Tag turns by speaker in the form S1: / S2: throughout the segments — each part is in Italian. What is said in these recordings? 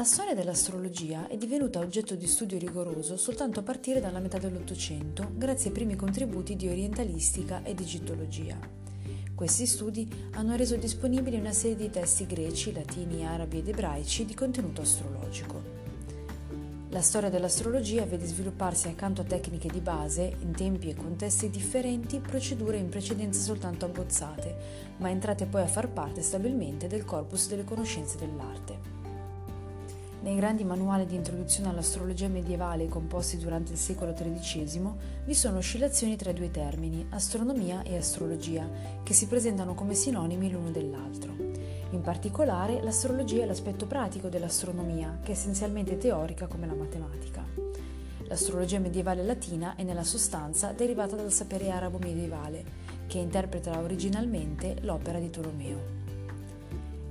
S1: La storia dell'astrologia è divenuta oggetto di studio rigoroso soltanto a partire dalla metà dell'Ottocento, grazie ai primi contributi di orientalistica ed egittologia. Questi studi hanno reso disponibili una serie di testi greci, latini, arabi ed ebraici di contenuto astrologico. La storia dell'astrologia vede svilupparsi accanto a tecniche di base, in tempi e contesti differenti, procedure in precedenza soltanto abbozzate, ma entrate poi a far parte stabilmente del corpus delle conoscenze dell'arte. Nei grandi manuali di introduzione all'astrologia medievale composti durante il secolo XIII vi sono oscillazioni tra i due termini, astronomia e astrologia, che si presentano come sinonimi l'uno dell'altro. In particolare, l'astrologia è l'aspetto pratico dell'astronomia, che è essenzialmente teorica come la matematica. L'astrologia medievale latina è nella sostanza derivata dal sapere arabo medievale, che interpreta originalmente l'opera di Tolomeo.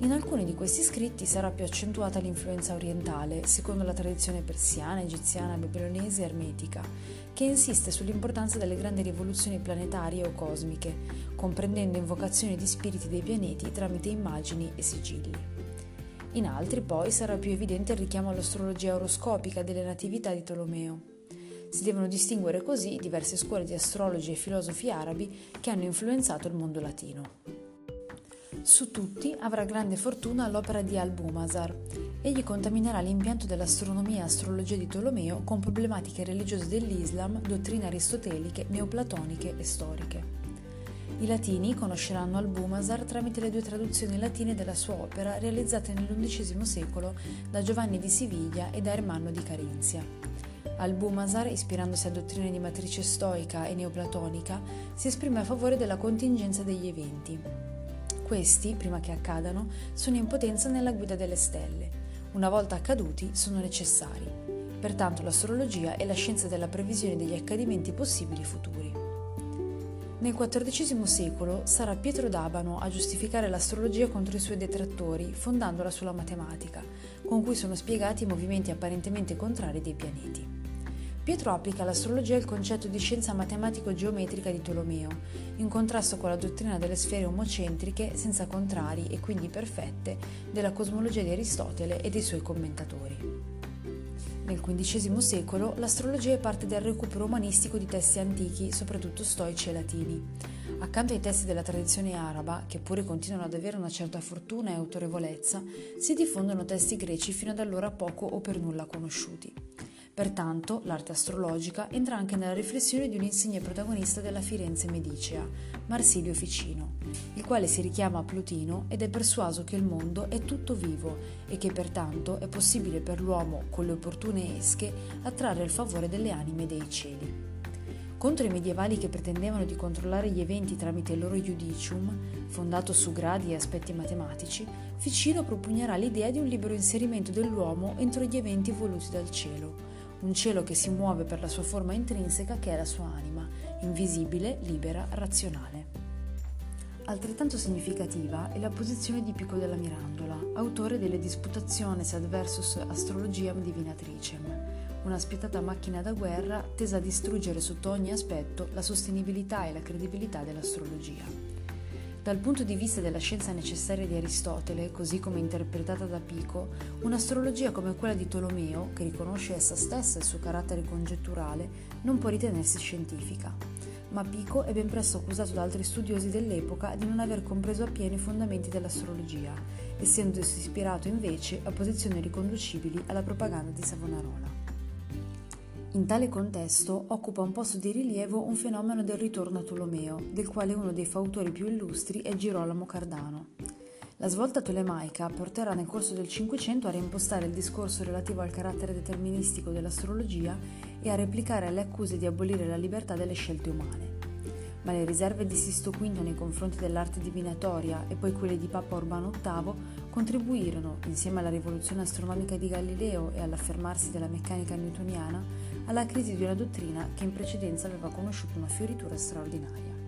S1: In alcuni di questi scritti sarà più accentuata l'influenza orientale, secondo la tradizione persiana, egiziana, babilonese e ermetica, che insiste sull'importanza delle grandi rivoluzioni planetarie o cosmiche, comprendendo invocazioni di spiriti dei pianeti tramite immagini e sigilli. In altri poi sarà più evidente il richiamo all'astrologia oroscopica delle natività di Tolomeo. Si devono distinguere così diverse scuole di astrologi e filosofi arabi che hanno influenzato il mondo latino. Su tutti avrà grande fortuna l'opera di Al-Bumasar. Egli contaminerà l'impianto dell'astronomia e astrologia di Tolomeo con problematiche religiose dell'Islam, dottrine aristoteliche, neoplatoniche e storiche. I latini conosceranno Al-Bumasar tramite le due traduzioni latine della sua opera realizzate nell'undicesimo secolo da Giovanni di Siviglia e da Ermanno di Carinzia. Al-Bumasar, ispirandosi a dottrine di matrice stoica e neoplatonica, si esprime a favore della contingenza degli eventi. Questi, prima che accadano, sono in potenza nella guida delle stelle. Una volta accaduti, sono necessari. Pertanto l'astrologia è la scienza della previsione degli accadimenti possibili futuri. Nel XIV secolo sarà Pietro d'Abano a giustificare l'astrologia contro i suoi detrattori, fondandola sulla matematica, con cui sono spiegati i movimenti apparentemente contrari dei pianeti. Pietro applica all'astrologia il concetto di scienza matematico-geometrica di Tolomeo, in contrasto con la dottrina delle sfere omocentriche senza contrari e quindi perfette della cosmologia di Aristotele e dei suoi commentatori. Nel XV secolo l'astrologia è parte del recupero umanistico di testi antichi, soprattutto stoici e latini. Accanto ai testi della tradizione araba, che pure continuano ad avere una certa fortuna e autorevolezza, si diffondono testi greci fino ad allora poco o per nulla conosciuti. Pertanto, l'arte astrologica entra anche nella riflessione di un insigne protagonista della Firenze medicea, Marsilio Ficino, il quale si richiama a Plutino ed è persuaso che il mondo è tutto vivo e che pertanto è possibile per l'uomo, con le opportune esche, attrarre il favore delle anime dei cieli. Contro i medievali che pretendevano di controllare gli eventi tramite il loro judicium, fondato su gradi e aspetti matematici, Ficino propugnerà l'idea di un libero inserimento dell'uomo entro gli eventi voluti dal cielo, un cielo che si muove per la sua forma intrinseca che è la sua anima, invisibile, libera, razionale. Altrettanto significativa è la posizione di Pico della Mirandola, autore delle Disputationes adversus astrologiam divinatricem, una spietata macchina da guerra tesa a distruggere sotto ogni aspetto la sostenibilità e la credibilità dell'astrologia. Dal punto di vista della scienza necessaria di Aristotele, così come interpretata da Pico, un'astrologia come quella di Tolomeo, che riconosce essa stessa il suo carattere congetturale, non può ritenersi scientifica. Ma Pico è ben presto accusato da altri studiosi dell'epoca di non aver compreso appieno i fondamenti dell'astrologia, essendosi ispirato invece a posizioni riconducibili alla propaganda di Savonarola. In tale contesto occupa un posto di rilievo un fenomeno del ritorno a Tolomeo, del quale uno dei fautori più illustri è Girolamo Cardano. La svolta tolemaica porterà nel corso del Cinquecento a reimpostare il discorso relativo al carattere deterministico dell'astrologia e a replicare alle accuse di abolire la libertà delle scelte umane. Ma le riserve di Sisto V nei confronti dell'arte divinatoria e poi quelle di Papa Urbano VIII contribuirono, insieme alla rivoluzione astronomica di Galileo e all'affermarsi della meccanica newtoniana, alla crisi di una dottrina che in precedenza aveva conosciuto una fioritura straordinaria.